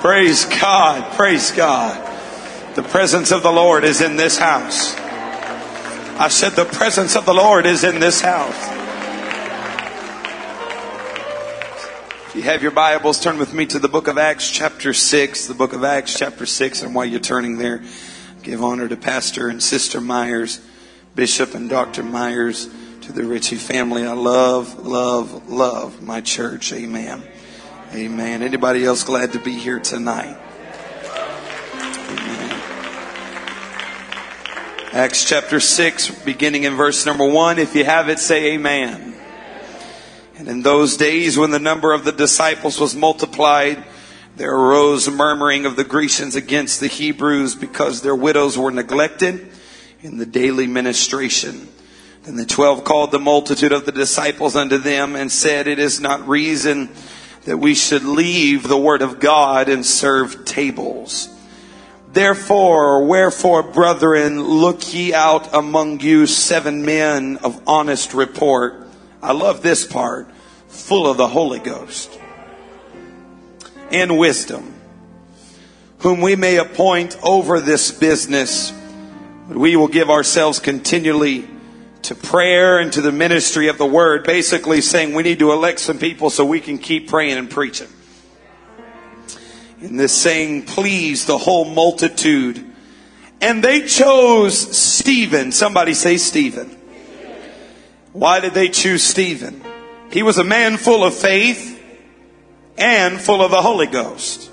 Praise God. Praise God. The presence of the Lord is in this house. I said, The presence of the Lord is in this house. If you have your Bibles, turn with me to the book of Acts, chapter 6. The book of Acts, chapter 6. And while you're turning there, give honor to Pastor and Sister Myers, Bishop and Dr. Myers, to the Ritchie family. I love, love, love my church. Amen. Amen. Anybody else glad to be here tonight? Amen. Acts chapter 6, beginning in verse number 1. If you have it, say amen. And in those days, when the number of the disciples was multiplied, there arose murmuring of the Grecians against the Hebrews because their widows were neglected in the daily ministration. Then the twelve called the multitude of the disciples unto them and said, It is not reason that we should leave the word of God and serve tables. Therefore, wherefore, brethren, look ye out among you seven men of honest report. I love this part, full of the Holy Ghost and wisdom, whom we may appoint over this business. We will give ourselves continually to prayer and to the ministry of the word, basically saying we need to elect some people so we can keep praying and preaching. And this saying pleased the whole multitude. And they chose Stephen. Somebody say Stephen. Why did they choose Stephen? He was a man full of faith and full of the Holy Ghost.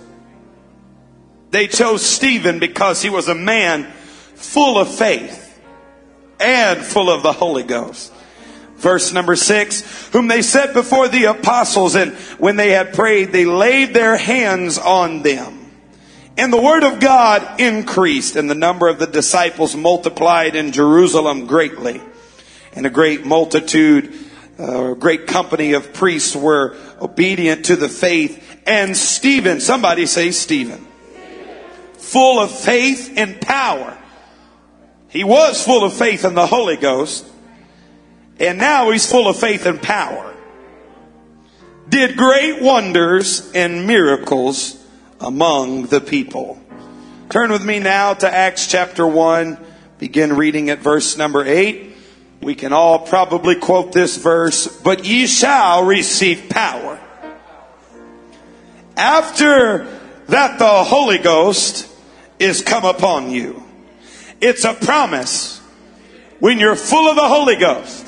They chose Stephen because he was a man full of faith and full of the Holy Ghost. Verse number six, whom they set before the apostles, and when they had prayed, they laid their hands on them. And the word of God increased, and the number of the disciples multiplied in Jerusalem greatly. And a great multitude, uh, a great company of priests were obedient to the faith. And Stephen, somebody say Stephen, full of faith and power he was full of faith in the Holy Ghost, and now he's full of faith and power. Did great wonders and miracles among the people. Turn with me now to Acts chapter 1. Begin reading at verse number 8. We can all probably quote this verse, but ye shall receive power. After that the Holy Ghost is come upon you. It's a promise. When you're full of the Holy Ghost,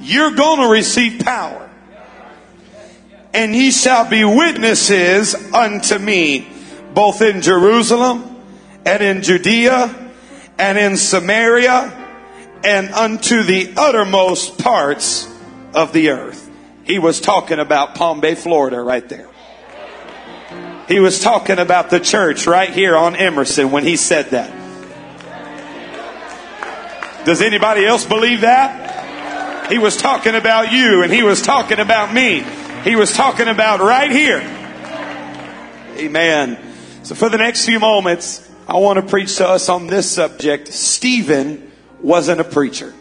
you're going to receive power. And ye shall be witnesses unto me, both in Jerusalem and in Judea and in Samaria and unto the uttermost parts of the earth. He was talking about Palm Bay, Florida, right there. He was talking about the church right here on Emerson when he said that. Does anybody else believe that? He was talking about you and he was talking about me. He was talking about right here. Amen. So for the next few moments, I want to preach to us on this subject. Stephen wasn't a preacher.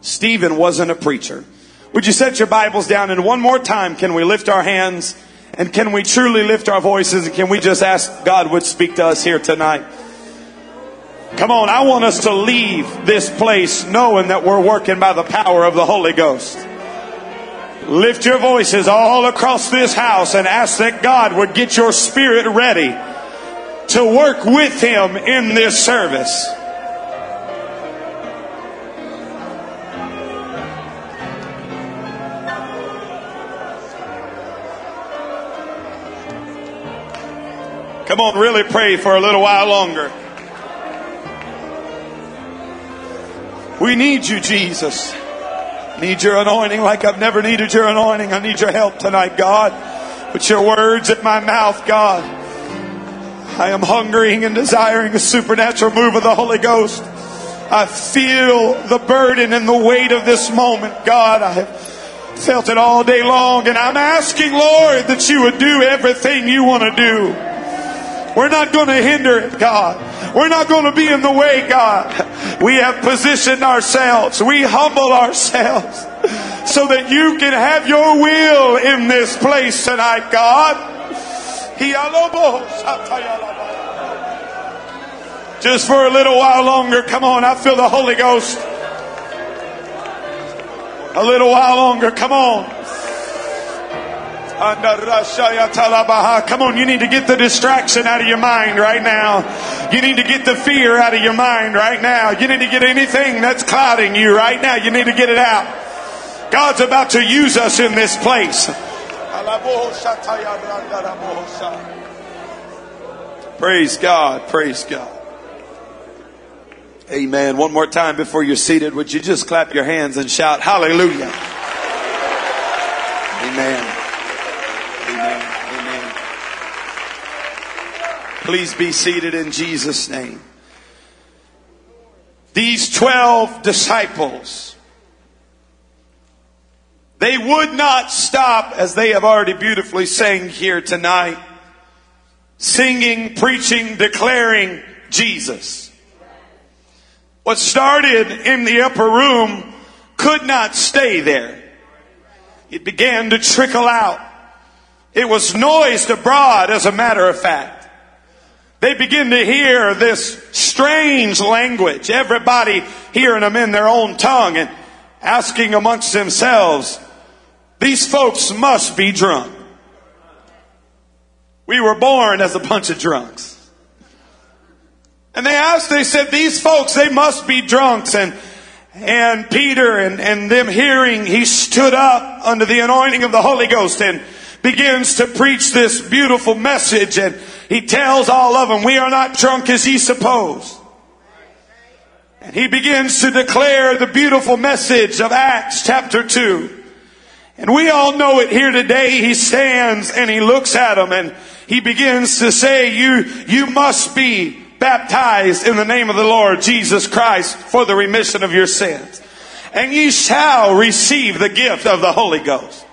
Stephen wasn't a preacher. Would you set your Bibles down and one more time can we lift our hands and can we truly lift our voices and can we just ask God would speak to us here tonight? Come on, I want us to leave this place knowing that we're working by the power of the Holy Ghost. Lift your voices all across this house and ask that God would get your spirit ready to work with Him in this service. Come on, really pray for a little while longer. We need you, Jesus. Need your anointing like I've never needed your anointing. I need your help tonight, God. Put your words at my mouth, God. I am hungering and desiring a supernatural move of the Holy Ghost. I feel the burden and the weight of this moment, God. I have felt it all day long, and I'm asking, Lord, that you would do everything you want to do. We're not going to hinder it, God. We're not going to be in the way, God. We have positioned ourselves. We humble ourselves so that you can have your will in this place tonight, God. Just for a little while longer. Come on, I feel the Holy Ghost. A little while longer. Come on. Come on, you need to get the distraction out of your mind right now. You need to get the fear out of your mind right now. You need to get anything that's clouding you right now. You need to get it out. God's about to use us in this place. Praise God. Praise God. Amen. One more time before you're seated, would you just clap your hands and shout hallelujah? Amen. Please be seated in Jesus' name. These 12 disciples, they would not stop as they have already beautifully sang here tonight, singing, preaching, declaring Jesus. What started in the upper room could not stay there. It began to trickle out. It was noised abroad, as a matter of fact. They begin to hear this strange language. Everybody hearing them in their own tongue and asking amongst themselves, these folks must be drunk. We were born as a bunch of drunks. And they asked, they said, these folks, they must be drunks. And, and Peter and, and them hearing, he stood up under the anointing of the Holy Ghost and begins to preach this beautiful message. And he tells all of them, we are not drunk as ye suppose. And he begins to declare the beautiful message of Acts chapter 2. And we all know it here today. He stands and he looks at them and he begins to say, you, you must be baptized in the name of the Lord Jesus Christ for the remission of your sins. And ye shall receive the gift of the Holy Ghost.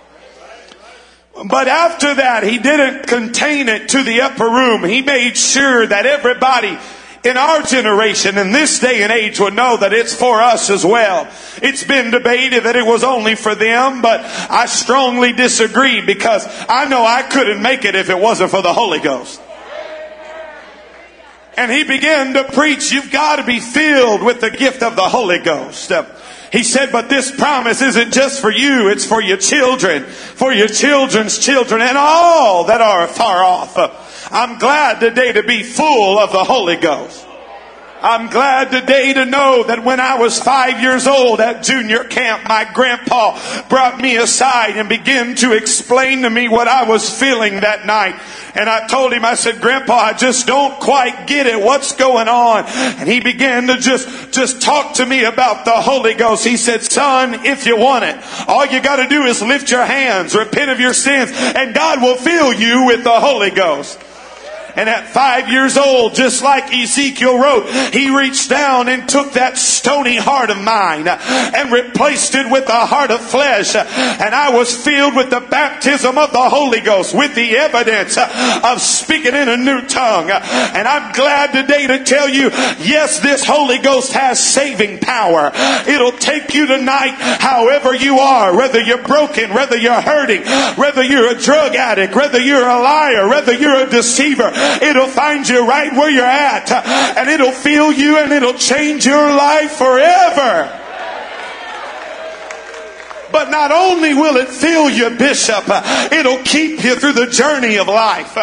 But after that, he didn't contain it to the upper room. He made sure that everybody in our generation in this day and age would know that it's for us as well. It's been debated that it was only for them, but I strongly disagree because I know I couldn't make it if it wasn't for the Holy Ghost. And he began to preach, you've got to be filled with the gift of the Holy Ghost. He said, but this promise isn't just for you, it's for your children, for your children's children, and all that are far off. I'm glad today to be full of the Holy Ghost. I'm glad today to know that when I was five years old at junior camp, my grandpa brought me aside and began to explain to me what I was feeling that night. And I told him, I said, Grandpa, I just don't quite get it. What's going on? And he began to just, just talk to me about the Holy Ghost. He said, son, if you want it, all you got to do is lift your hands, repent of your sins, and God will fill you with the Holy Ghost. And at five years old, just like Ezekiel wrote, he reached down and took that stony heart of mine and replaced it with a heart of flesh. And I was filled with the baptism of the Holy Ghost, with the evidence of speaking in a new tongue. And I'm glad today to tell you, yes, this Holy Ghost has saving power. It'll take you tonight, however you are, whether you're broken, whether you're hurting, whether you're a drug addict, whether you're a liar, whether you're a deceiver. It'll find you right where you're at and it'll fill you and it'll change your life forever. But not only will it fill you, Bishop, it'll keep you through the journey of life.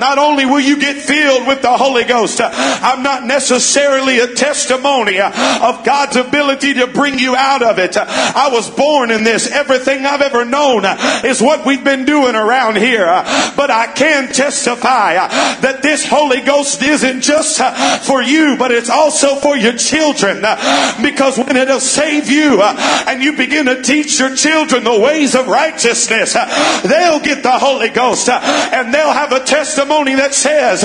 Not only will you get filled with the Holy Ghost, uh, I'm not necessarily a testimony uh, of God's ability to bring you out of it. Uh, I was born in this. Everything I've ever known is what we've been doing around here. But I can testify that this Holy Ghost isn't just for you, but it's also for your children. Because when it'll save you and you begin to teach your children the ways of righteousness, they'll get the Holy Ghost and they'll have a testimony testimony that says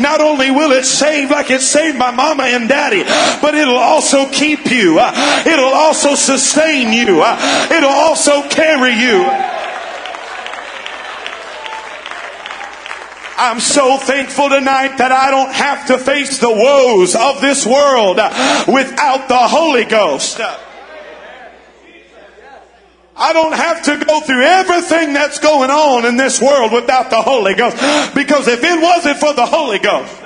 not only will it save like it saved my mama and daddy, but it'll also keep you. It'll also sustain you. It'll also carry you. I'm so thankful tonight that I don't have to face the woes of this world without the Holy Ghost. I don't have to go through everything that's going on in this world without the Holy Ghost. Because if it wasn't for the Holy Ghost,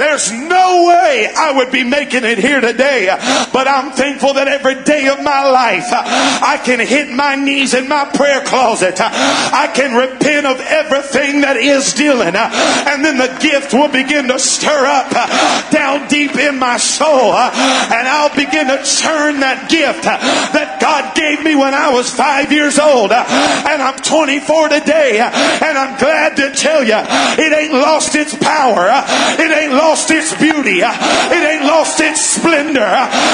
there's no way I would be making it here today. But I'm thankful that every day of my life I can hit my knees in my prayer closet. I can repent of everything that is dealing. And then the gift will begin to stir up down deep in my soul. And I'll begin to churn that gift that God gave me when I was five years old. And I'm 24 today. And I'm glad to tell you, it ain't lost its power. It ain't lost lost its beauty. It ain't lost its splendor.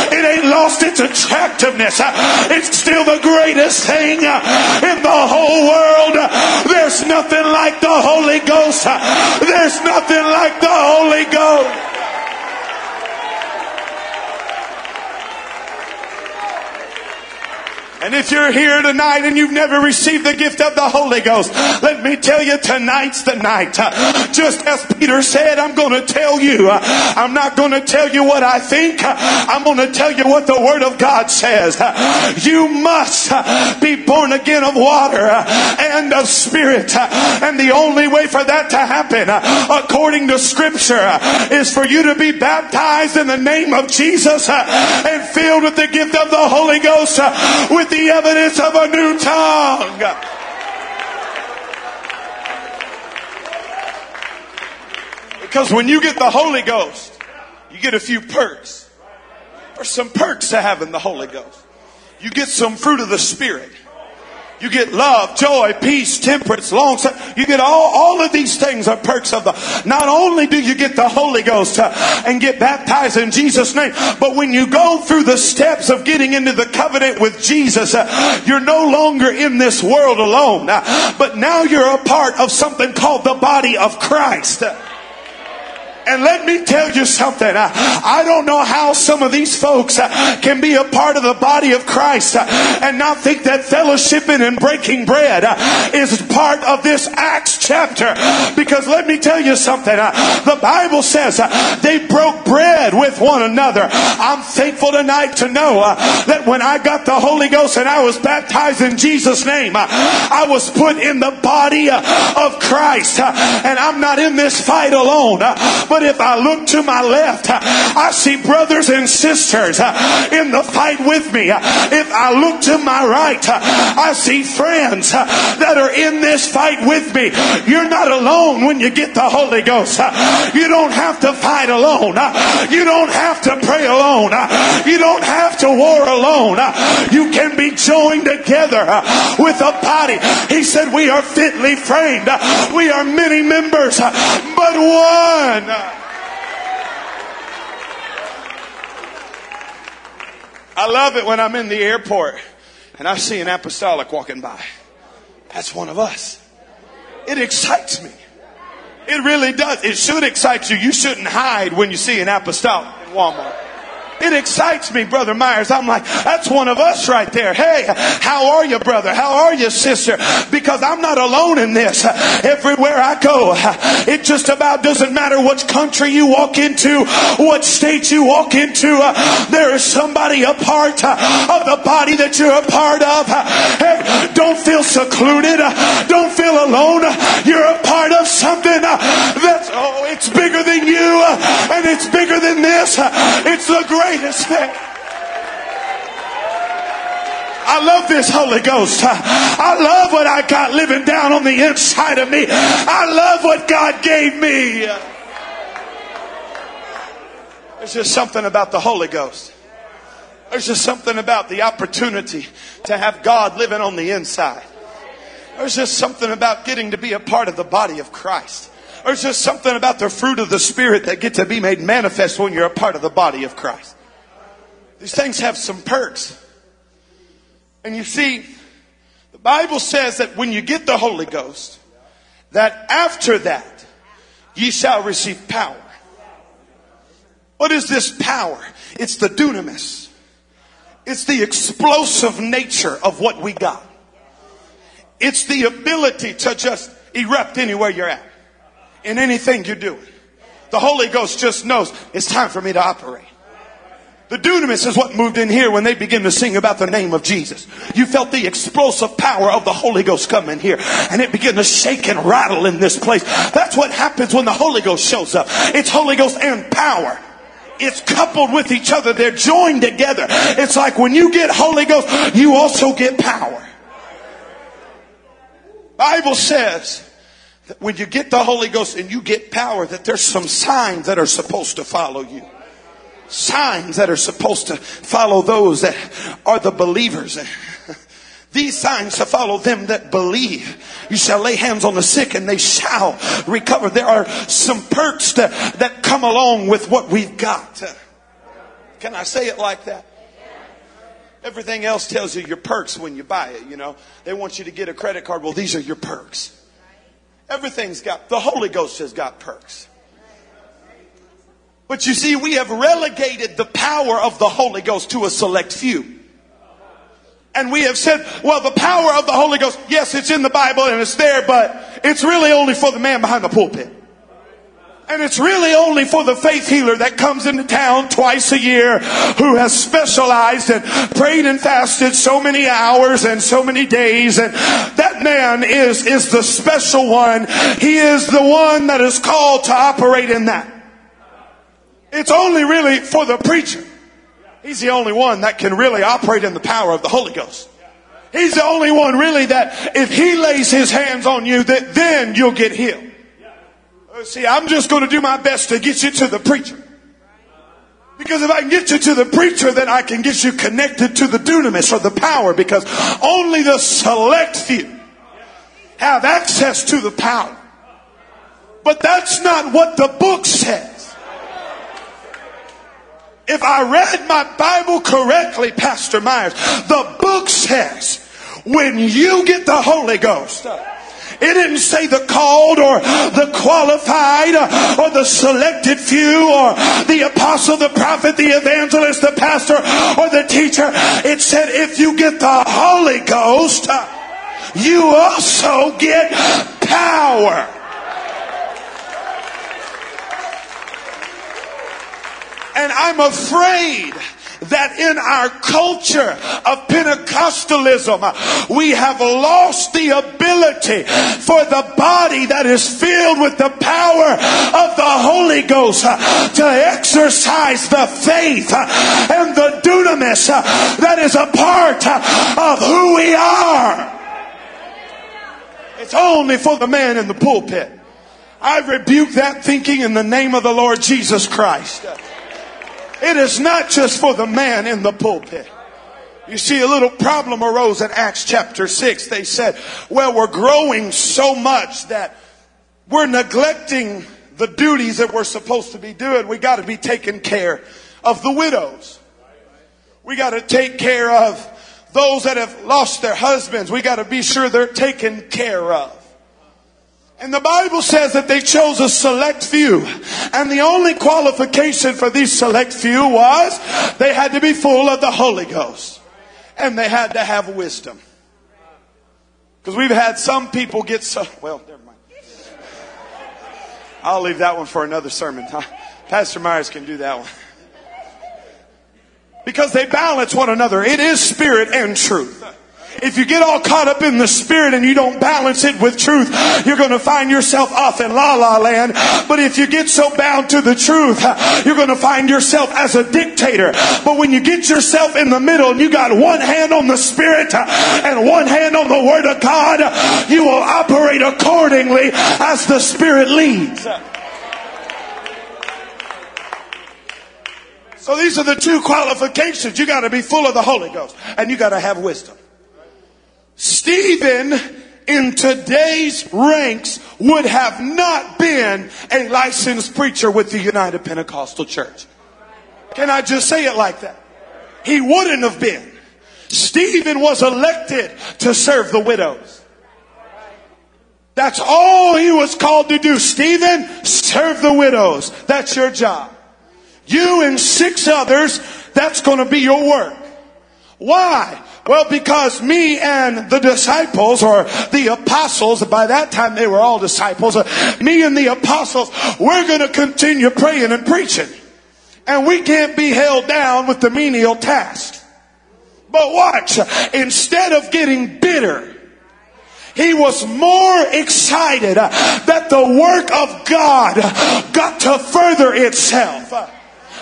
It ain't lost its attractiveness. It's still the greatest thing in the whole world. There's nothing like the Holy Ghost. There's nothing like the Holy Ghost. And if you're here tonight and you've never received the gift of the Holy Ghost, let me tell you tonight's the night. Uh, just as Peter said, I'm going to tell you. Uh, I'm not going to tell you what I think. Uh, I'm going to tell you what the Word of God says. You must be born again of water and of Spirit. And the only way for that to happen, according to Scripture, is for you to be baptized in the name of Jesus and filled with the gift of the Holy Ghost with the evidence of a new tongue. Because when you get the Holy Ghost, you get a few perks. There's some perks to having the Holy Ghost. You get some fruit of the Spirit. You get love, joy, peace, temperance, long You get all, all of these things are perks of the. Not only do you get the Holy Ghost uh, and get baptized in Jesus' name, but when you go through the steps of getting into the covenant with Jesus, uh, you're no longer in this world alone. Uh, but now you're a part of something called the body of Christ. And let me tell you something. Uh, I don't know how some of these folks uh, can be a part of the body of Christ uh, and not think that fellowshipping and breaking bread uh, is part of this Acts chapter. Because let me tell you something. Uh, the Bible says uh, they broke bread with one another. I'm thankful tonight to know that when I got the Holy Ghost and I was baptized in Jesus' name, I was put in the body of Christ. And I'm not in this fight alone. But but if I look to my left, I see brothers and sisters uh, in the fight with me. Uh, if I look to my right, uh, I see friends that are in this fight with me. You're not alone when you get the Holy Ghost. You don't have to fight alone. You don't have to pray alone. You don't have to war alone. You can be joined together with a body. He said, We are fitly framed. We are many members, but one. I love it when I'm in the airport and I see an apostolic walking by. That's one of us. It excites me. It really does. It should excite you. You shouldn't hide when you see an apostolic in Walmart. It excites me, Brother Myers. I'm like, that's one of us right there. Hey, how are you, brother? How are you, sister? Because I'm not alone in this. Everywhere I go, it just about doesn't matter which country you walk into, what state you walk into. There is somebody a part of the body that you're a part of. Hey, don't feel secluded. Don't feel alone. You're a part of something that's, oh, it's bigger than you and it's bigger than this. It's the greatest thing. I love this Holy Ghost. I love what I got living down on the inside of me. I love what God gave me. There's just something about the Holy Ghost. There's just something about the opportunity to have God living on the inside. There's just something about getting to be a part of the body of Christ. There's just something about the fruit of the Spirit that get to be made manifest when you're a part of the body of Christ. These things have some perks. And you see, the Bible says that when you get the Holy Ghost, that after that, ye shall receive power. What is this power? It's the dunamis. It's the explosive nature of what we got. It's the ability to just erupt anywhere you're at, in anything you're doing. The Holy Ghost just knows it's time for me to operate. The dunamis is what moved in here when they begin to sing about the name of Jesus. You felt the explosive power of the Holy Ghost come in here and it began to shake and rattle in this place. That's what happens when the Holy Ghost shows up. It's Holy Ghost and power. It's coupled with each other. They're joined together. It's like when you get Holy Ghost, you also get power. Bible says that when you get the Holy Ghost and you get power, that there's some signs that are supposed to follow you signs that are supposed to follow those that are the believers. These signs to follow them that believe. You shall lay hands on the sick and they shall recover. There are some perks that, that come along with what we've got. Can I say it like that? Everything else tells you your perks when you buy it, you know. They want you to get a credit card. Well, these are your perks. Everything's got, the Holy Ghost has got perks. But you see, we have relegated the power of the Holy Ghost to a select few. And we have said, well, the power of the Holy Ghost, yes, it's in the Bible and it's there, but it's really only for the man behind the pulpit. And it's really only for the faith healer that comes into town twice a year who has specialized and prayed and fasted so many hours and so many days. And that man is, is the special one. He is the one that is called to operate in that. It's only really for the preacher. He's the only one that can really operate in the power of the Holy Ghost. He's the only one really that if he lays his hands on you, that then you'll get healed. Uh, see, I'm just going to do my best to get you to the preacher. Because if I can get you to the preacher, then I can get you connected to the dunamis or the power because only the select few have access to the power. But that's not what the book says if I read my Bible correctly, Pastor Myers, the book says when you get the Holy Ghost, it didn't say the called or the qualified uh, or the selected few or the apostle, the prophet, the evangelist, the pastor, or the teacher. It said if you get the Holy Ghost, uh, you also get power. And I'm afraid that in our culture of Pentecostalism, we have lost the ability for the body that is filled with the power of the Holy Ghost to exercise the faith and the dunamis that is a part of who we are. It's only for the man in the pulpit. I rebuke that thinking in the name of the Lord Jesus Christ. It is not just for the man in the pulpit. You see, a little problem arose in Acts chapter 6. They said, well, we're growing so much that we're neglecting the duties that we're supposed to be doing. We got to be taking care of the widows. We got to take care of those that have lost their husbands. We got to be sure they're taken care of. And the Bible says that they chose a select few. And the only qualification for these select few was they had to be full of the Holy Ghost. And they had to have wisdom. Because we've had some people get so, well, never mind. I'll leave that one for another sermon. Pastor Myers can do that one. Because they balance one another. It is spirit and truth. If you get all caught up in the spirit and you don't balance it with truth, you're going to find yourself off in la la land. But if you get so bound to the truth, you're going to find yourself as a dictator. But when you get yourself in the middle and you got one hand on the spirit and one hand on the word of God, you will operate accordingly as the spirit leads. So these are the two qualifications. You got to be full of the Holy Ghost and you got to have wisdom. Stephen in today's ranks would have not been a licensed preacher with the United Pentecostal Church. Can I just say it like that? He wouldn't have been. Stephen was elected to serve the widows. That's all he was called to do. Stephen, serve the widows. That's your job. You and six others, that's going to be your work. Why? Well, because me and the disciples or the apostles, by that time they were all disciples, uh, me and the apostles, we're going to continue praying and preaching. And we can't be held down with the menial task. But watch, instead of getting bitter, he was more excited that the work of God got to further itself.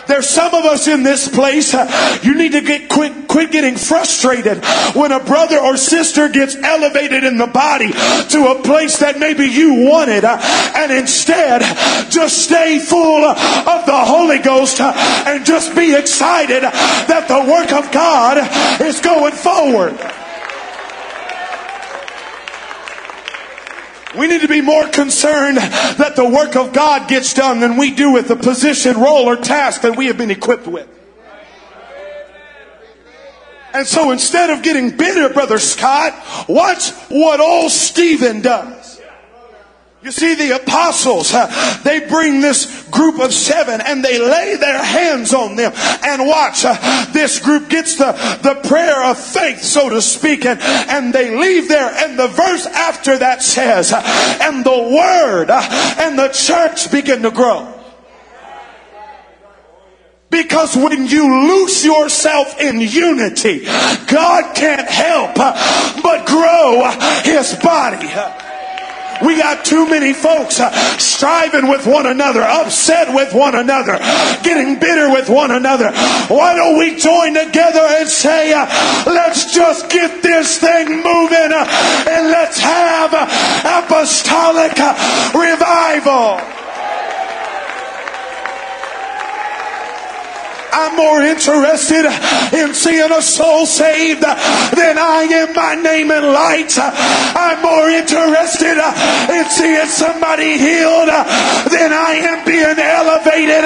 There's some of us in this place. Uh, you need to get quit, quit getting frustrated when a brother or sister gets elevated in the body to a place that maybe you wanted, uh, and instead just stay full of the Holy Ghost uh, and just be excited that the work of God is going forward. We need to be more concerned that the work of God gets done than we do with the position, role, or task that we have been equipped with. And so instead of getting bitter, Brother Scott, watch what old Stephen does. You see, the apostles, uh, they bring this group of seven and they lay their hands on them. And watch, uh, this group gets the, the prayer of faith, so to speak, and, and they leave there. And the verse after that says, uh, and the word and the church begin to grow. Because when you lose yourself in unity, God can't help but grow his body. We got too many folks uh, striving with one another, upset with one another, getting bitter with one another. Why don't we join together and say, uh, let's just get this thing moving uh, and let's have apostolic uh, revival. I'm more interested in seeing a soul saved than I am my name and lights. I'm more interested in seeing somebody healed than I am being elevated.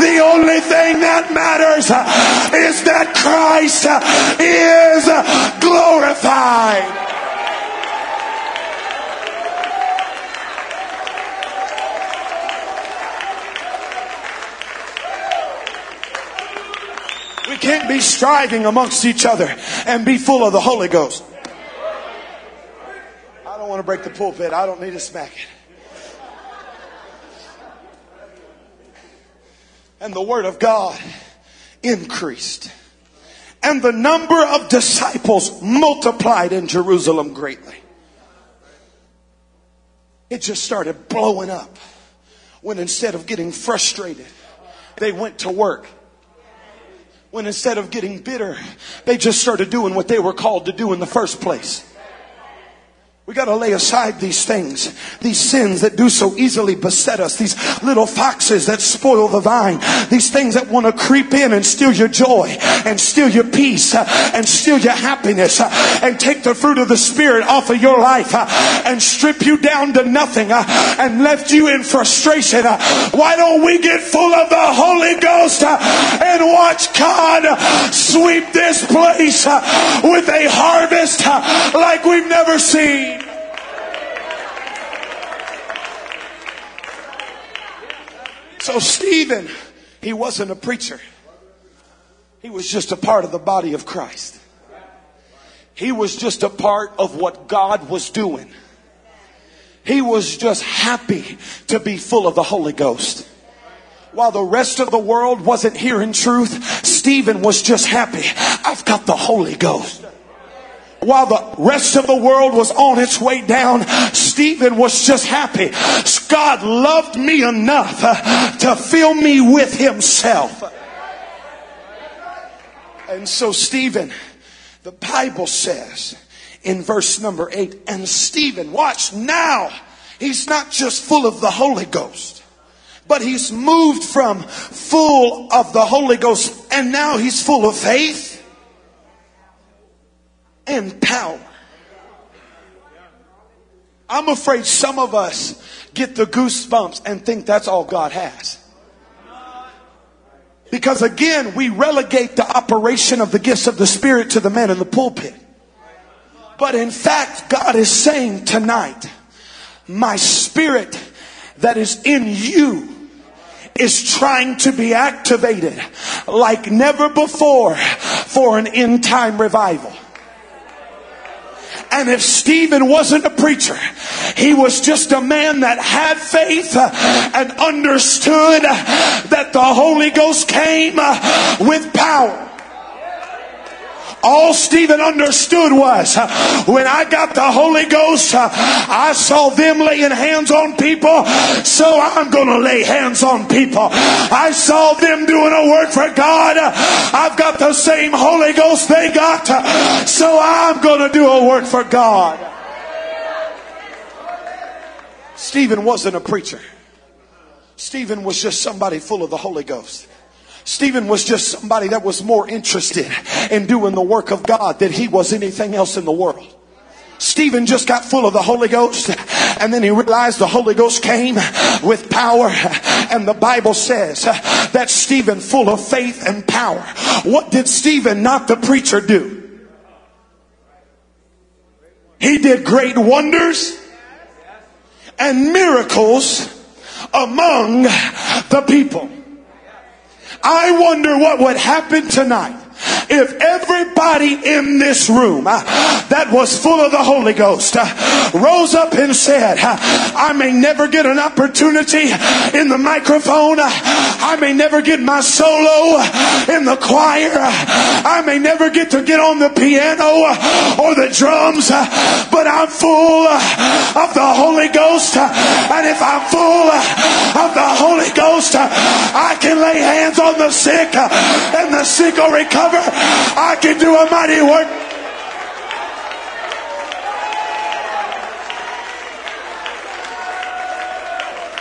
The only thing that matters is that Christ is glorified. Can't be striving amongst each other and be full of the Holy Ghost. I don't want to break the pulpit. I don't need to smack it. And the word of God increased. And the number of disciples multiplied in Jerusalem greatly. It just started blowing up when instead of getting frustrated, they went to work when instead of getting bitter, they just started doing what they were called to do in the first place. We got to lay aside these things, these sins that do so easily beset us, these little foxes that spoil the vine, these things that want to creep in and steal your joy and steal your peace and steal your happiness and take the fruit of the Spirit off of your life and strip you down to nothing and left you in frustration. Why don't we get full of the Holy Ghost and watch God sweep this place with a harvest like we've never seen? So Stephen, he wasn't a preacher. He was just a part of the body of Christ. He was just a part of what God was doing. He was just happy to be full of the Holy Ghost. While the rest of the world wasn't hearing truth, Stephen was just happy. I've got the Holy Ghost while the rest of the world was on its way down, Stephen was just happy. God loved me enough uh, to fill me with himself. And so, Stephen, the Bible says in verse number eight, and Stephen, watch now, he's not just full of the Holy Ghost, but he's moved from full of the Holy Ghost and now he's full of faith and power. I'm afraid some of us get the goosebumps and think that's all God has. Because again, we relegate the operation of the gifts of the Spirit to the man in the pulpit. But in fact, God is saying tonight, my spirit that is in you is trying to be activated like never before for an end time revival. And if Stephen wasn't a preacher, he was just a man that had faith uh, and understood that the Holy Ghost came uh, with power. All Stephen understood was uh, when I got the Holy Ghost, uh, I saw them laying hands on people, so I'm going to lay hands on people. I saw them doing a work for God. I've got the same Holy Ghost they got, uh, so I'm going to do a work for God. Stephen wasn't a preacher. Stephen was just somebody full of the Holy Ghost. Stephen was just somebody that was more interested in doing the work of God than he was anything else in the world. Stephen just got full of the Holy Ghost and then he realized the Holy Ghost came with power and the Bible says that Stephen full of faith and power. What did Stephen, not the preacher, do? He did great wonders and miracles among the people. I wonder what would happen tonight if everybody in this room uh, that was full of the Holy Ghost uh, rose up and said, uh, I may never get an opportunity in the microphone, uh, I may never get my solo uh, in the choir, uh, I may never get to get on the piano or the drums, but I'm full of the Holy Ghost, and if I'm full of the Holy Ghost, I can lay hands on the sick, and the sick will recover I can do a mighty work.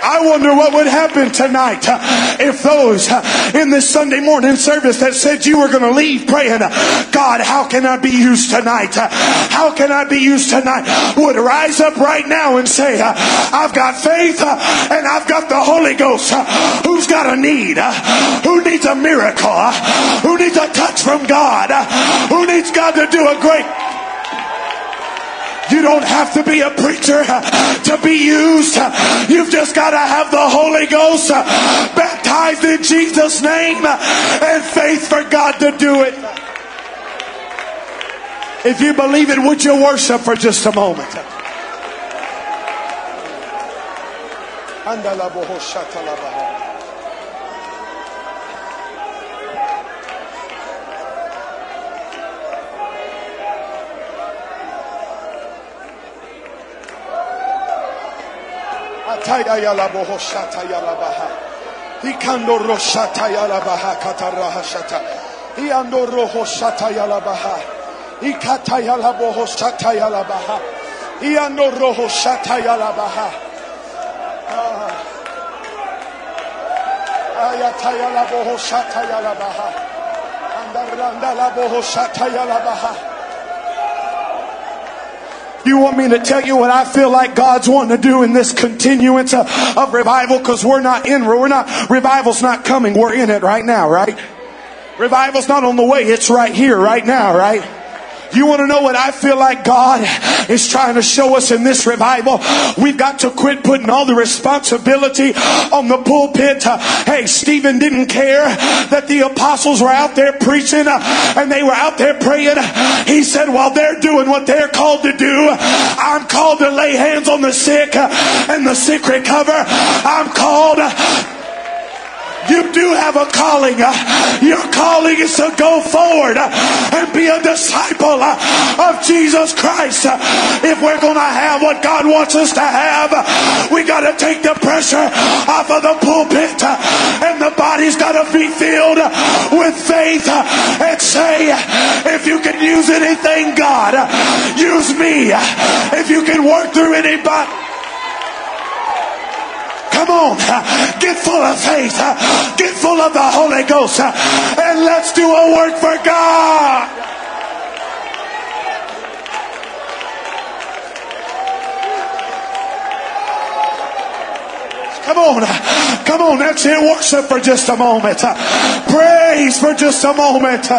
I wonder what would happen tonight uh, if those uh, in this Sunday morning service that said you were going to leave praying, uh, God, how can I be used tonight? Uh, how can I be used tonight? Would rise up right now and say, uh, I've got faith uh, and I've got the Holy Ghost. Who's got a need? Who needs a miracle? Who needs a touch from God? Who needs God to do a great you don't have to be a preacher uh, to be used. Uh, you've just got to have the Holy Ghost uh, baptized in Jesus' name and faith for God to do it. If you believe it, would you worship for just a moment? Yala boho shata yala baha. Ikando roshata yala baha kataraha shata. Iando roho shata yala baha. Ikata yala boho shata yala baha. Iando roho shata yala baha. Ayata ah. yala boho shata yala baha. Andaranda shata yala baha. You want me to tell you what I feel like God's wanting to do in this continuance of, of revival? Because we're not in, we're not, revival's not coming. We're in it right now, right? Revival's not on the way. It's right here, right now, right? You want to know what I feel like God is trying to show us in this revival? We've got to quit putting all the responsibility on the pulpit. hey, Stephen didn't care that the apostles were out there preaching uh, and they were out there praying. He said, while they're doing what they're called to do, I'm called to lay hands on the sick uh, and the sick recover. I'm called you do have a calling. Your calling is to go forward and be a disciple of Jesus Christ. If we're going to have what God wants us to have, we got to take the pressure off of the pulpit and the body's got to be filled with faith and say, if you can use anything, God, use me. If you can work through anybody. Come on, uh, get full of faith, uh, get full of the Holy Ghost, uh, and let's do a work for God. Come on, come on, let's hear worship for just a moment. Praise for just a moment.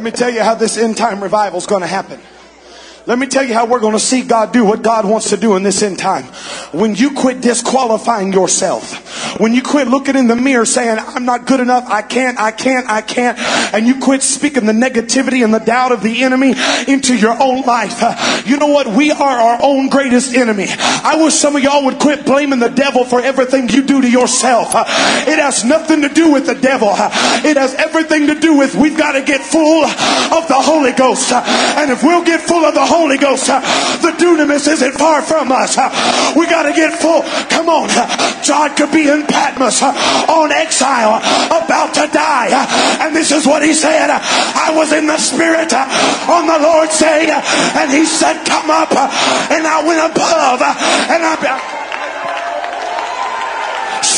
Let me tell you how this end time revival is going to happen. Let me tell you how we're going to see God do what God wants to do in this end time. When you quit disqualifying yourself, when you quit looking in the mirror saying, I'm not good enough, I can't, I can't, I can't, and you quit speaking the negativity and the doubt of the enemy into your own life. You know what? We are our own greatest enemy. I wish some of y'all would quit blaming the devil for everything you do to yourself. It has nothing to do with the devil. It has everything to do with we've got to get full of the Holy Ghost. And if we'll get full of the Holy Ghost, the dunamis isn't far from us. We got to get full. Come on. John could be in Patmos on exile, about to die. And this is what he said. I was in the Spirit uh, on the Lord's day, uh, and he said, Come up. Uh, and I went above, and I.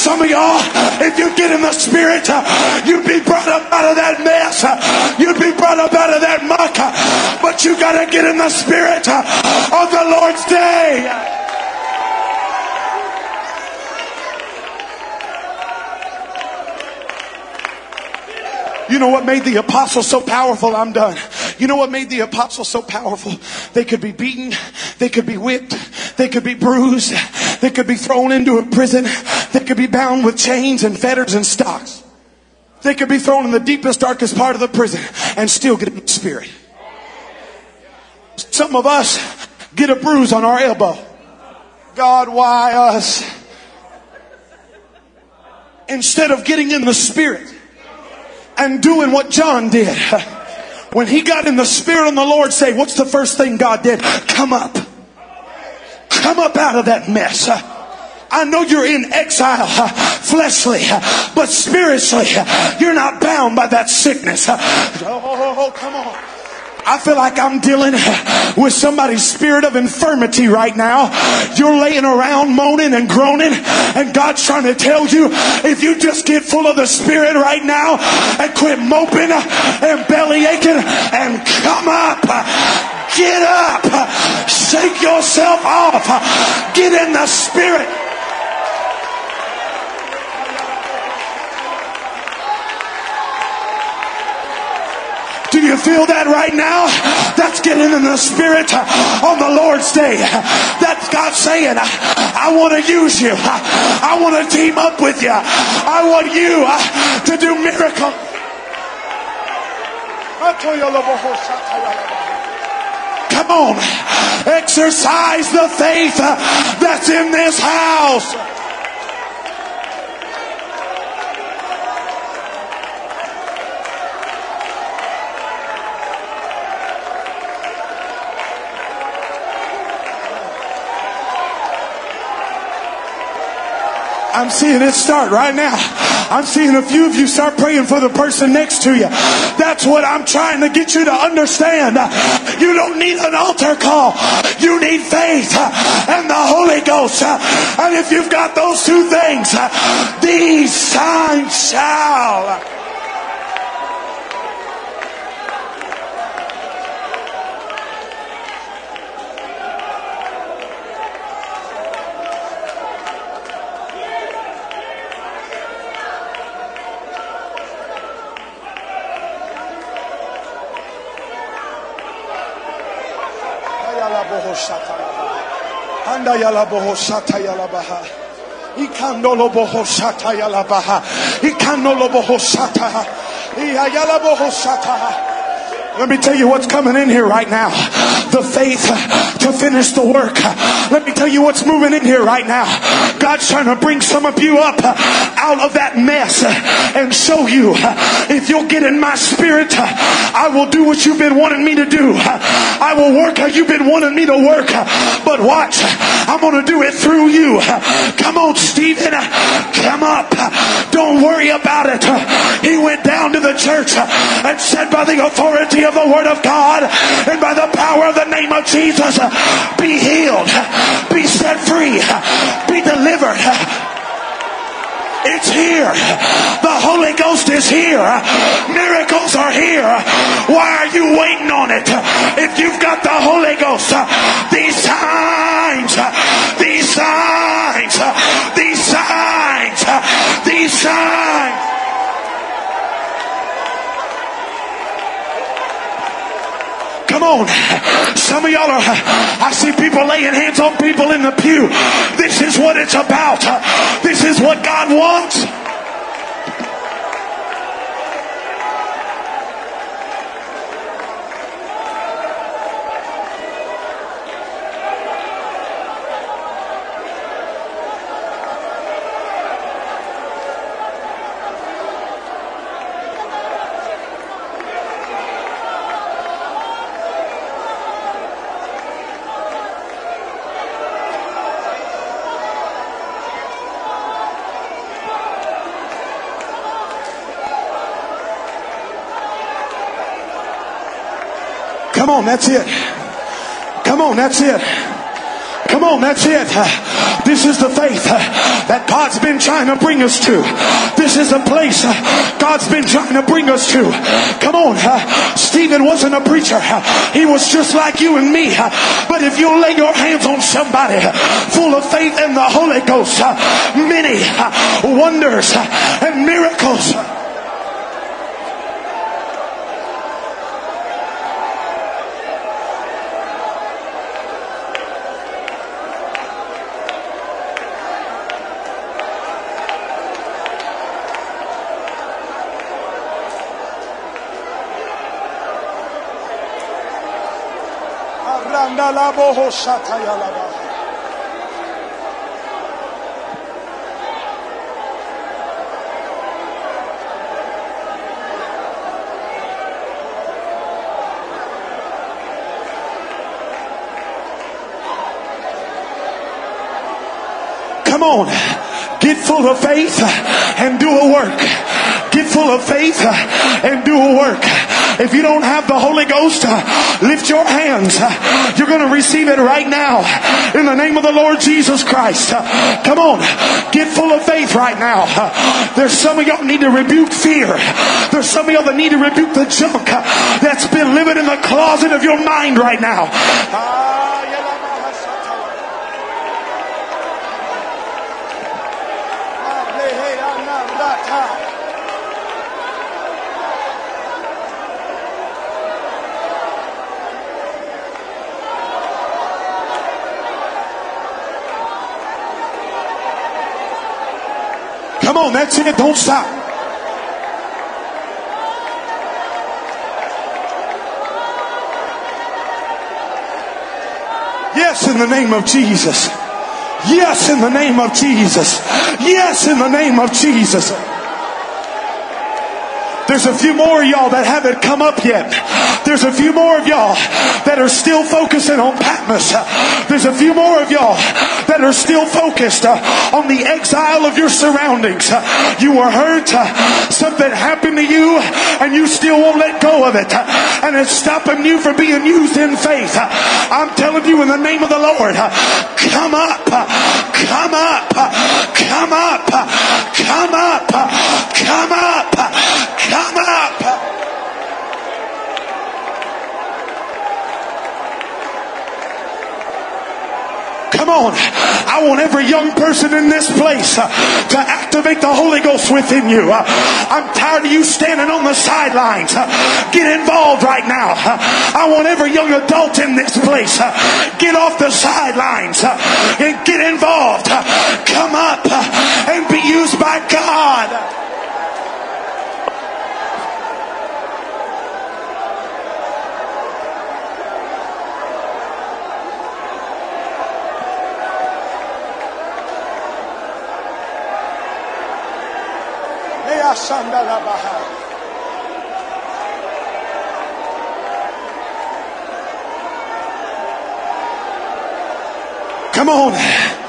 Some of y'all, if you get in the spirit, you'd be brought up out of that mess. You'd be brought up out of that muck. But you got to get in the spirit of the Lord's day. You know what made the apostles so powerful? I'm done. You know what made the apostles so powerful? They could be beaten, they could be whipped, they could be bruised, they could be thrown into a prison, they could be bound with chains and fetters and stocks. They could be thrown in the deepest, darkest part of the prison and still get the spirit. Some of us get a bruise on our elbow. God, why us? Instead of getting in the spirit and doing what John did. When he got in the spirit and the Lord say, what's the first thing God did? Come up. Come up out of that mess. I know you're in exile fleshly, but spiritually, you're not bound by that sickness. Oh, oh, oh, oh come on. I feel like I'm dealing with somebody's spirit of infirmity right now. You're laying around moaning and groaning, and God's trying to tell you if you just get full of the Spirit right now and quit moping and belly aching and come up, get up, shake yourself off, get in the Spirit. You feel that right now? That's getting in the spirit on the Lord's day. That's God saying, I want to use you. I want to team up with you. I want you to do miracles. Come on. Exercise the faith that's in this house. I'm seeing it start right now. I'm seeing a few of you start praying for the person next to you. That's what I'm trying to get you to understand. You don't need an altar call. You need faith and the Holy Ghost. And if you've got those two things, these signs shall. Ikandolo boho shata yala baha. Ikandolo boho shata. Iyayala boho shata. Let me tell you what's coming in here right now. The faith to finish the work. Let me tell you what's moving in here right now. God's trying to bring some of you up out of that mess and show you if you'll get in my spirit, I will do what you've been wanting me to do. I will work how you've been wanting me to work. But watch, I'm going to do it through you. Come on, Stephen. Come up. Don't worry about it. He went down the church and said, by the authority of the word of God and by the power of the name of Jesus, be healed, be set free, be delivered. It's here. The Holy Ghost is here. Miracles are here. Why are you waiting on it? If you've got the Holy Ghost, these signs, these signs, these signs, these signs. Come on. Some of y'all are, I see people laying hands on people in the pew. This is what it's about. This is what God wants. On, that's it. Come on, that's it. Come on, that's it. This is the faith that God's been trying to bring us to. This is the place God's been trying to bring us to. Come on, Stephen wasn't a preacher. He was just like you and me. But if you'll lay your hands on somebody full of faith in the Holy Ghost, many wonders and miracles. Come on, get full of faith and do a work. Get full of faith and do a work. If you don't have the Holy Ghost, lift your hands. You're going to receive it right now in the name of the Lord Jesus Christ. Come on, get full of faith right now. There's some of y'all need to rebuke fear. There's some of y'all that need to rebuke the junk that's been living in the closet of your mind right now. On, that's it. Don't stop. Yes, in the name of Jesus. Yes, in the name of Jesus. Yes, in the name of Jesus. There's a few more of y'all that haven't come up yet. There's a few more of y'all that are still focusing on Patmos. There's a few more of y'all that are still focused uh, on the exile of your surroundings. Uh, you were hurt, uh, something happened to you, and you still won't let go of it. And it's stopping you from being used in faith. I'm telling you in the name of the Lord, come up, come up, come up, come up, come up, come up. Come on. I want every young person in this place uh, to activate the Holy Ghost within you. Uh, I'm tired of you standing on the sidelines. Uh, get involved right now. I want every young adult in this place. get off the sidelines and get involved. Come up and be used by God. Come on.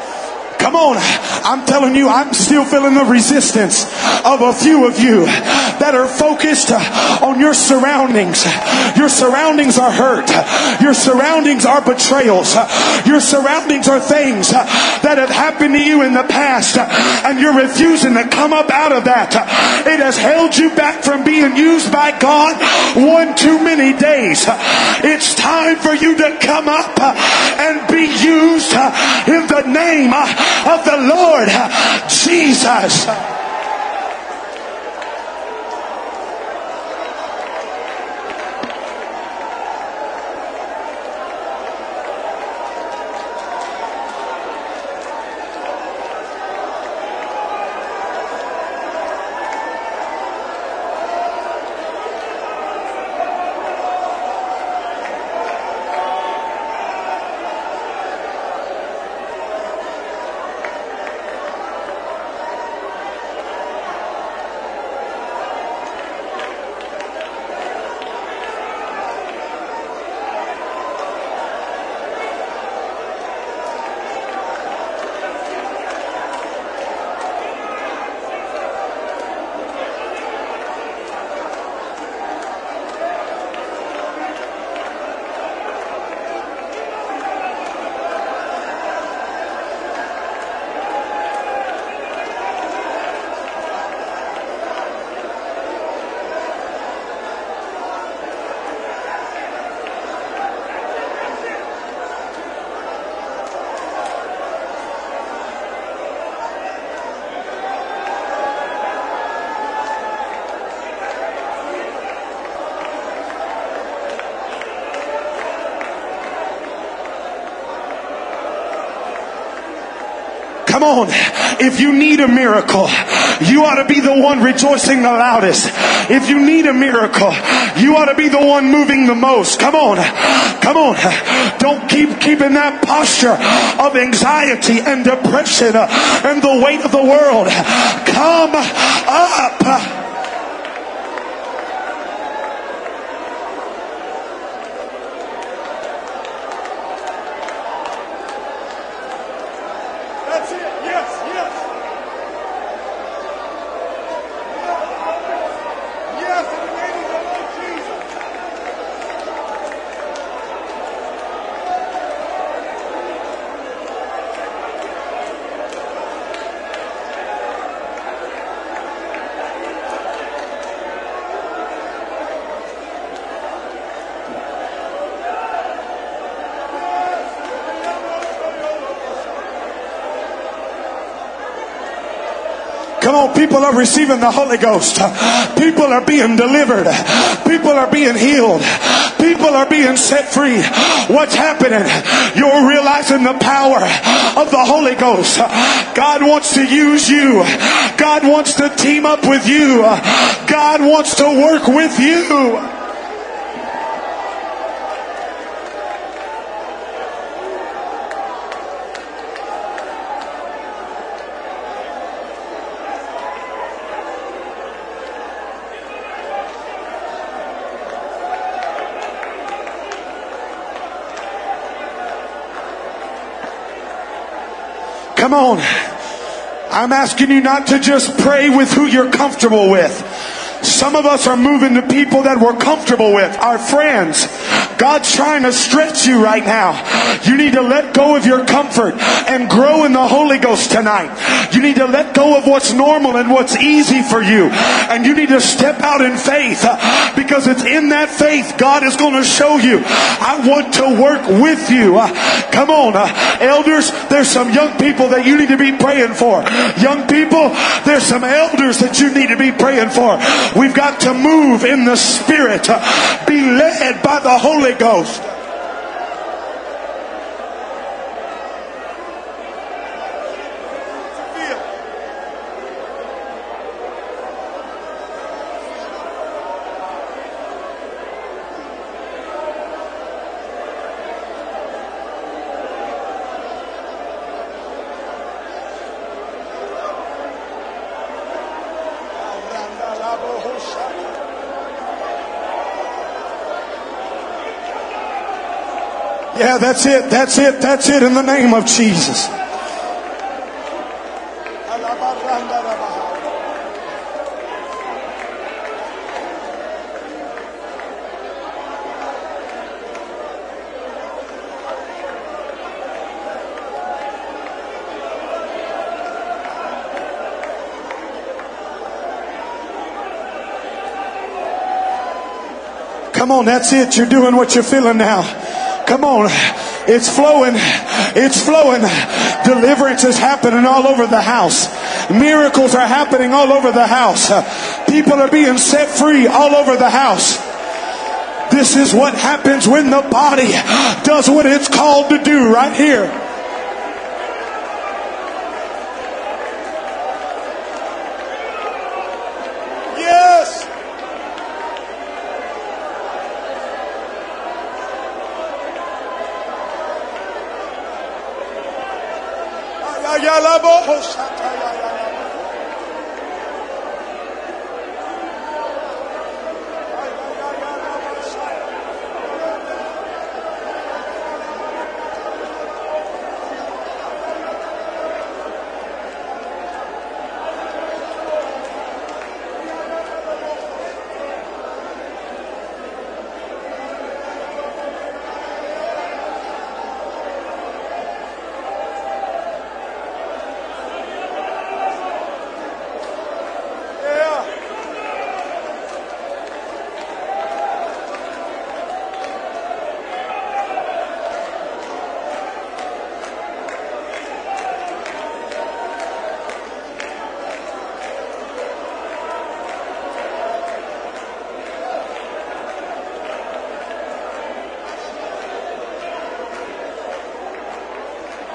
Come on. I'm telling you, I'm still feeling the resistance of a few of you that are focused on your surroundings. Your surroundings are hurt. Your surroundings are betrayals. Your surroundings are things that have happened to you in the past and you're refusing to come up out of that. It has held you back from being used by God one too many days. It's time for you to come up and be used in the name of the Lord Jesus. Come on. If you need a miracle, you ought to be the one rejoicing the loudest. If you need a miracle, you ought to be the one moving the most. Come on. Come on. Don't keep keeping that posture of anxiety and depression and the weight of the world. Come up. That's it. Yes, yes. Yes, in the name of the Lord Jesus. Come on, people are receiving the Holy Ghost. People are being delivered. People are being healed. People are being set free. What's happening? You're realizing the power of the Holy Ghost. God wants to use you. God wants to team up with you. God wants to work with you. On. I'm asking you not to just pray with who you're comfortable with. Some of us are moving to people that we're comfortable with, our friends. God's trying to stretch you right now. You need to let go of your comfort and grow in the Holy Ghost tonight. You need to let go of what's normal and what's easy for you. And you need to step out in faith uh, because it's in that faith God is going to show you. I want to work with you. Uh, Come on, uh, elders, there's some young people that you need to be praying for. Young people, there's some elders that you need to be praying for. We've got to move in the Spirit, be led by the Holy Ghost. Yeah, that's it. That's it. That's it in the name of Jesus. Come on, that's it. You're doing what you're feeling now. Come on. It's flowing. It's flowing. Deliverance is happening all over the house. Miracles are happening all over the house. People are being set free all over the house. This is what happens when the body does what it's called to do right here. Yes. Yeah.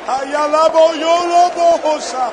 Ayalabo yolobo hosa.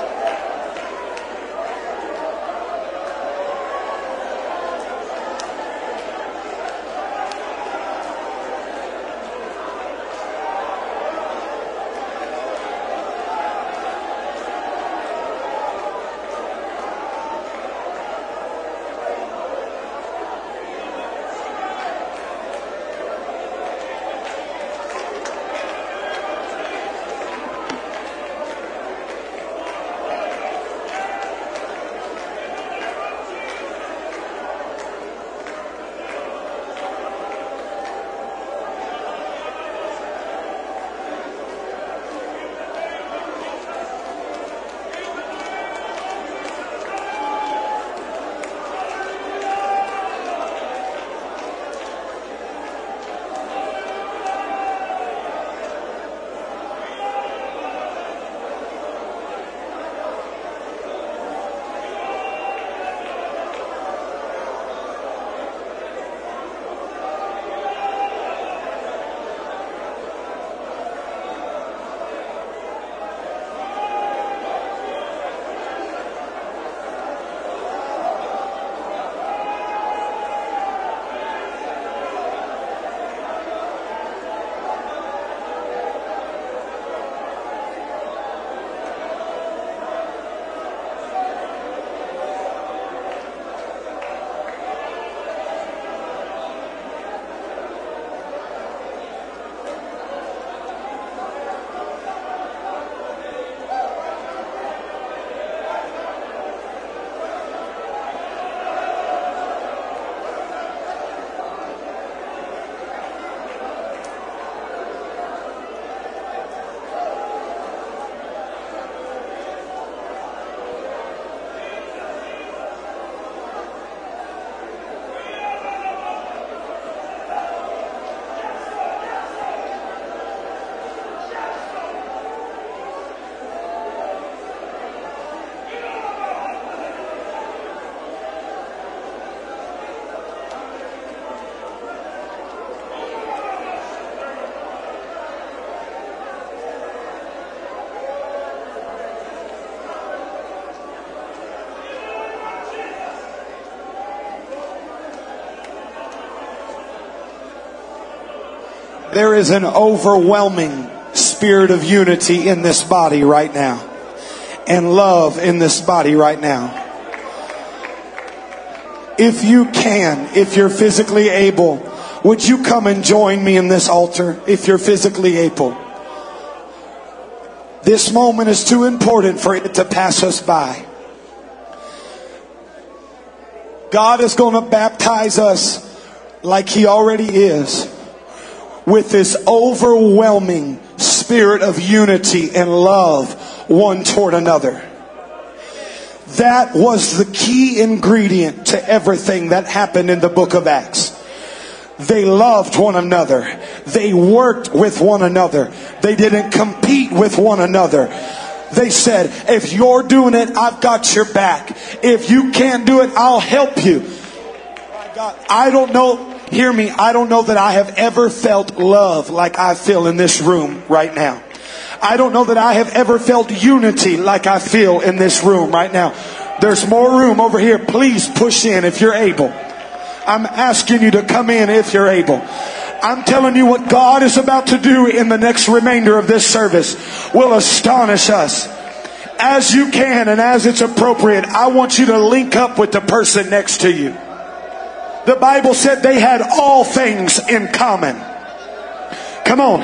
There is an overwhelming spirit of unity in this body right now, and love in this body right now. If you can, if you're physically able, Would you come and join me in this altar if you're physically able? This moment is too important for it to pass us by. God is going to baptize us like He already is with this overwhelming spirit of unity and love one toward another. That was the key ingredient to everything that happened in the book of Acts. They loved one another. They worked with one another. They didn't compete with one another. They said, if you're doing it, I've got your back. If you can't do it, I'll help you. I don't know, hear me, I don't know that I have ever felt love like I feel in this room right now. I don't know that I have ever felt unity like I feel in this room right now. There's more room over here. Please push in if you're able. I'm asking you to come in if you're able. I'm telling you what God is about to do in the next remainder of this service will astonish us. As you can and as it's appropriate, I want you to link up with the person next to you. The Bible said they had all things in common. Come on.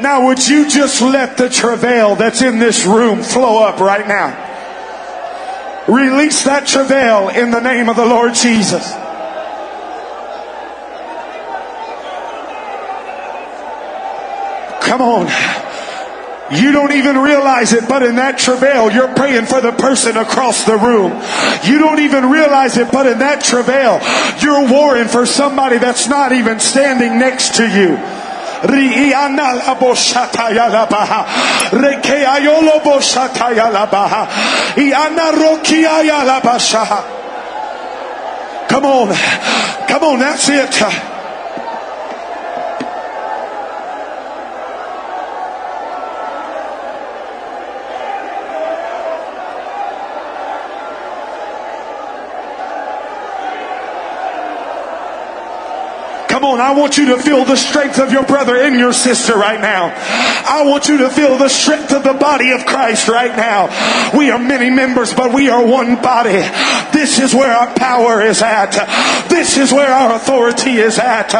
Now, would you just let the travail that's in this room flow up right now? Release that travail in the name of the Lord Jesus. Come on. You don't even realize it, but in that travail, you're praying for the person across the room. You don't even realize it, but in that travail, you're warring for somebody that's not even standing next to you. Come on. Come on, that's it. On, I want you to feel the strength of your brother and your sister right now. I want you to feel the strength of the body of Christ right now. We are many members, but we are one body. This is where our power is at. This is where our authority is at.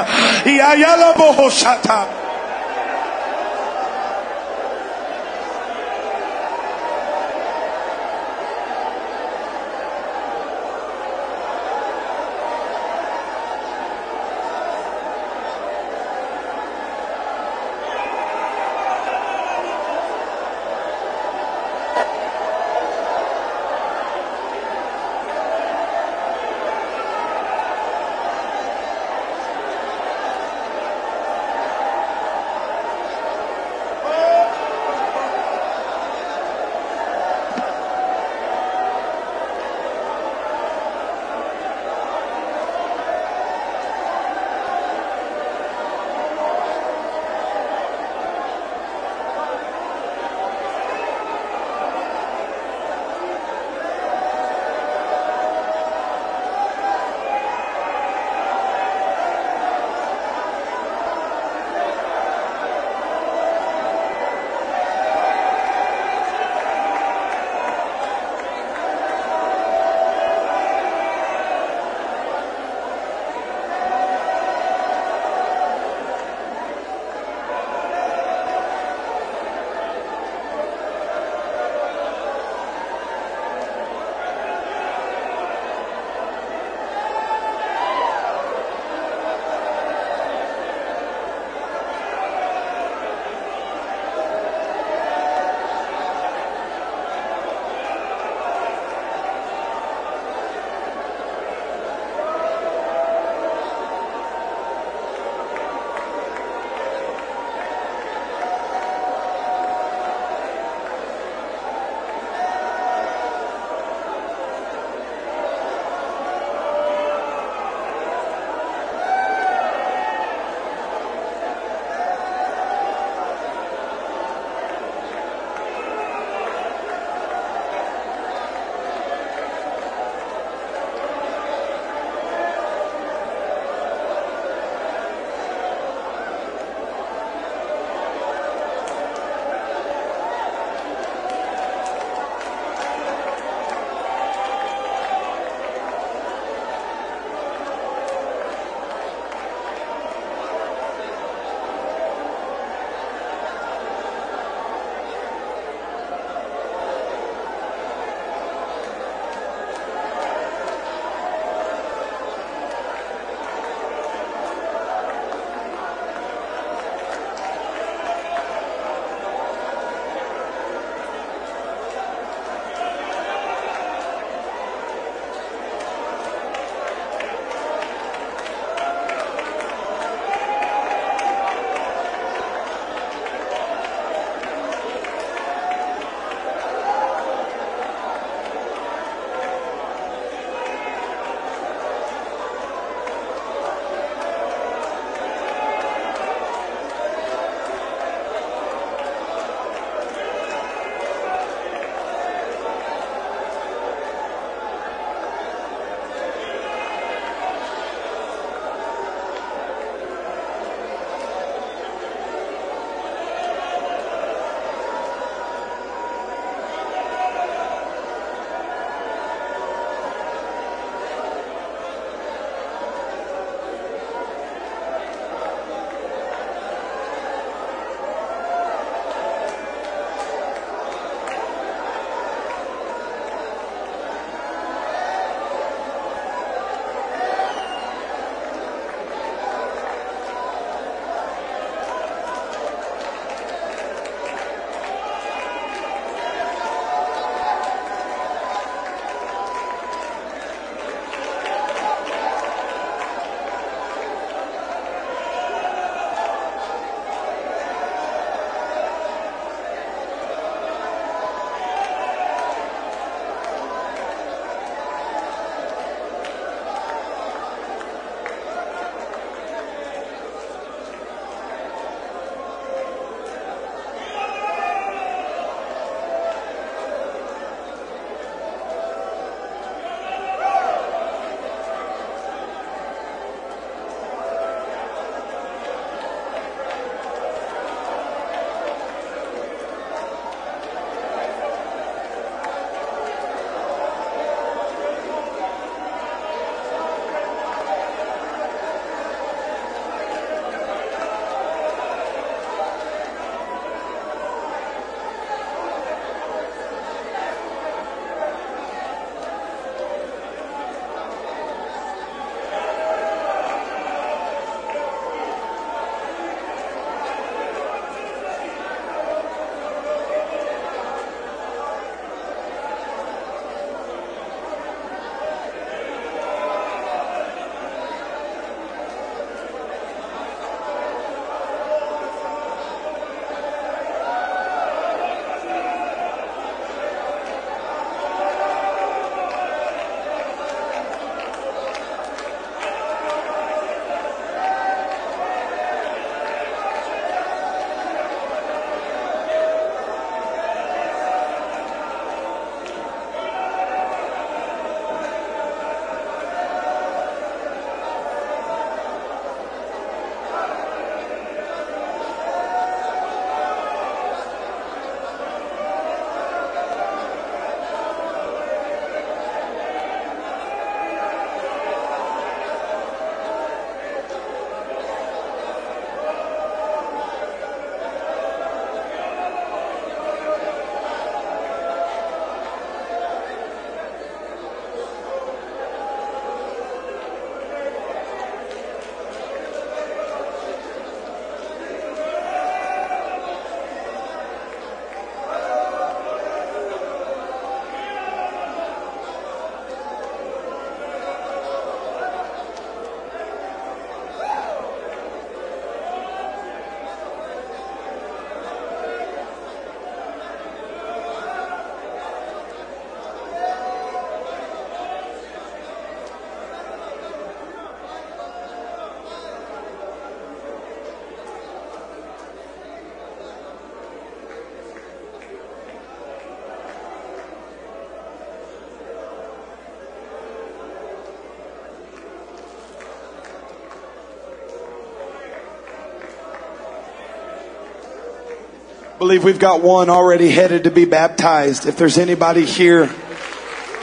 Believe we've got one already headed to be baptized. If there's anybody here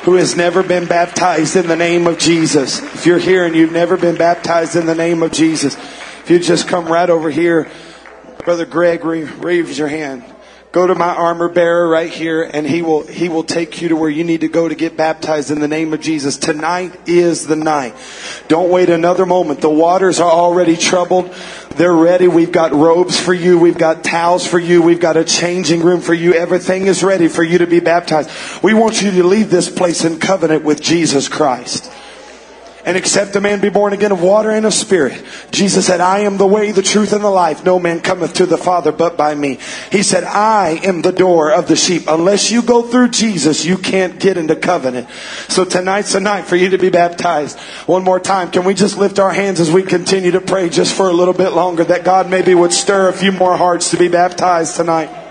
who has never been baptized in the name of Jesus, if you're here and you've never been baptized in the name of Jesus, if you just come right over here, Brother Greg, raise your hand. Go to my armor bearer right here and he will, he will take you to where you need to go to get baptized in the name of Jesus. Tonight is the night. Don't wait another moment. The waters are already troubled. They're ready. We've got robes for you. We've got towels for you. We've got a changing room for you. Everything is ready for you to be baptized. We want you to leave this place in covenant with Jesus Christ and except a man be born again of water and of spirit. Jesus said, I am the way, the truth, and the life. No man cometh to the Father but by me. He said, I am the door of the sheep. Unless you go through Jesus, you can't get into covenant. So tonight's the night for you to be baptized. One more time, can we just lift our hands as we continue to pray just for a little bit longer that God maybe would stir a few more hearts to be baptized tonight?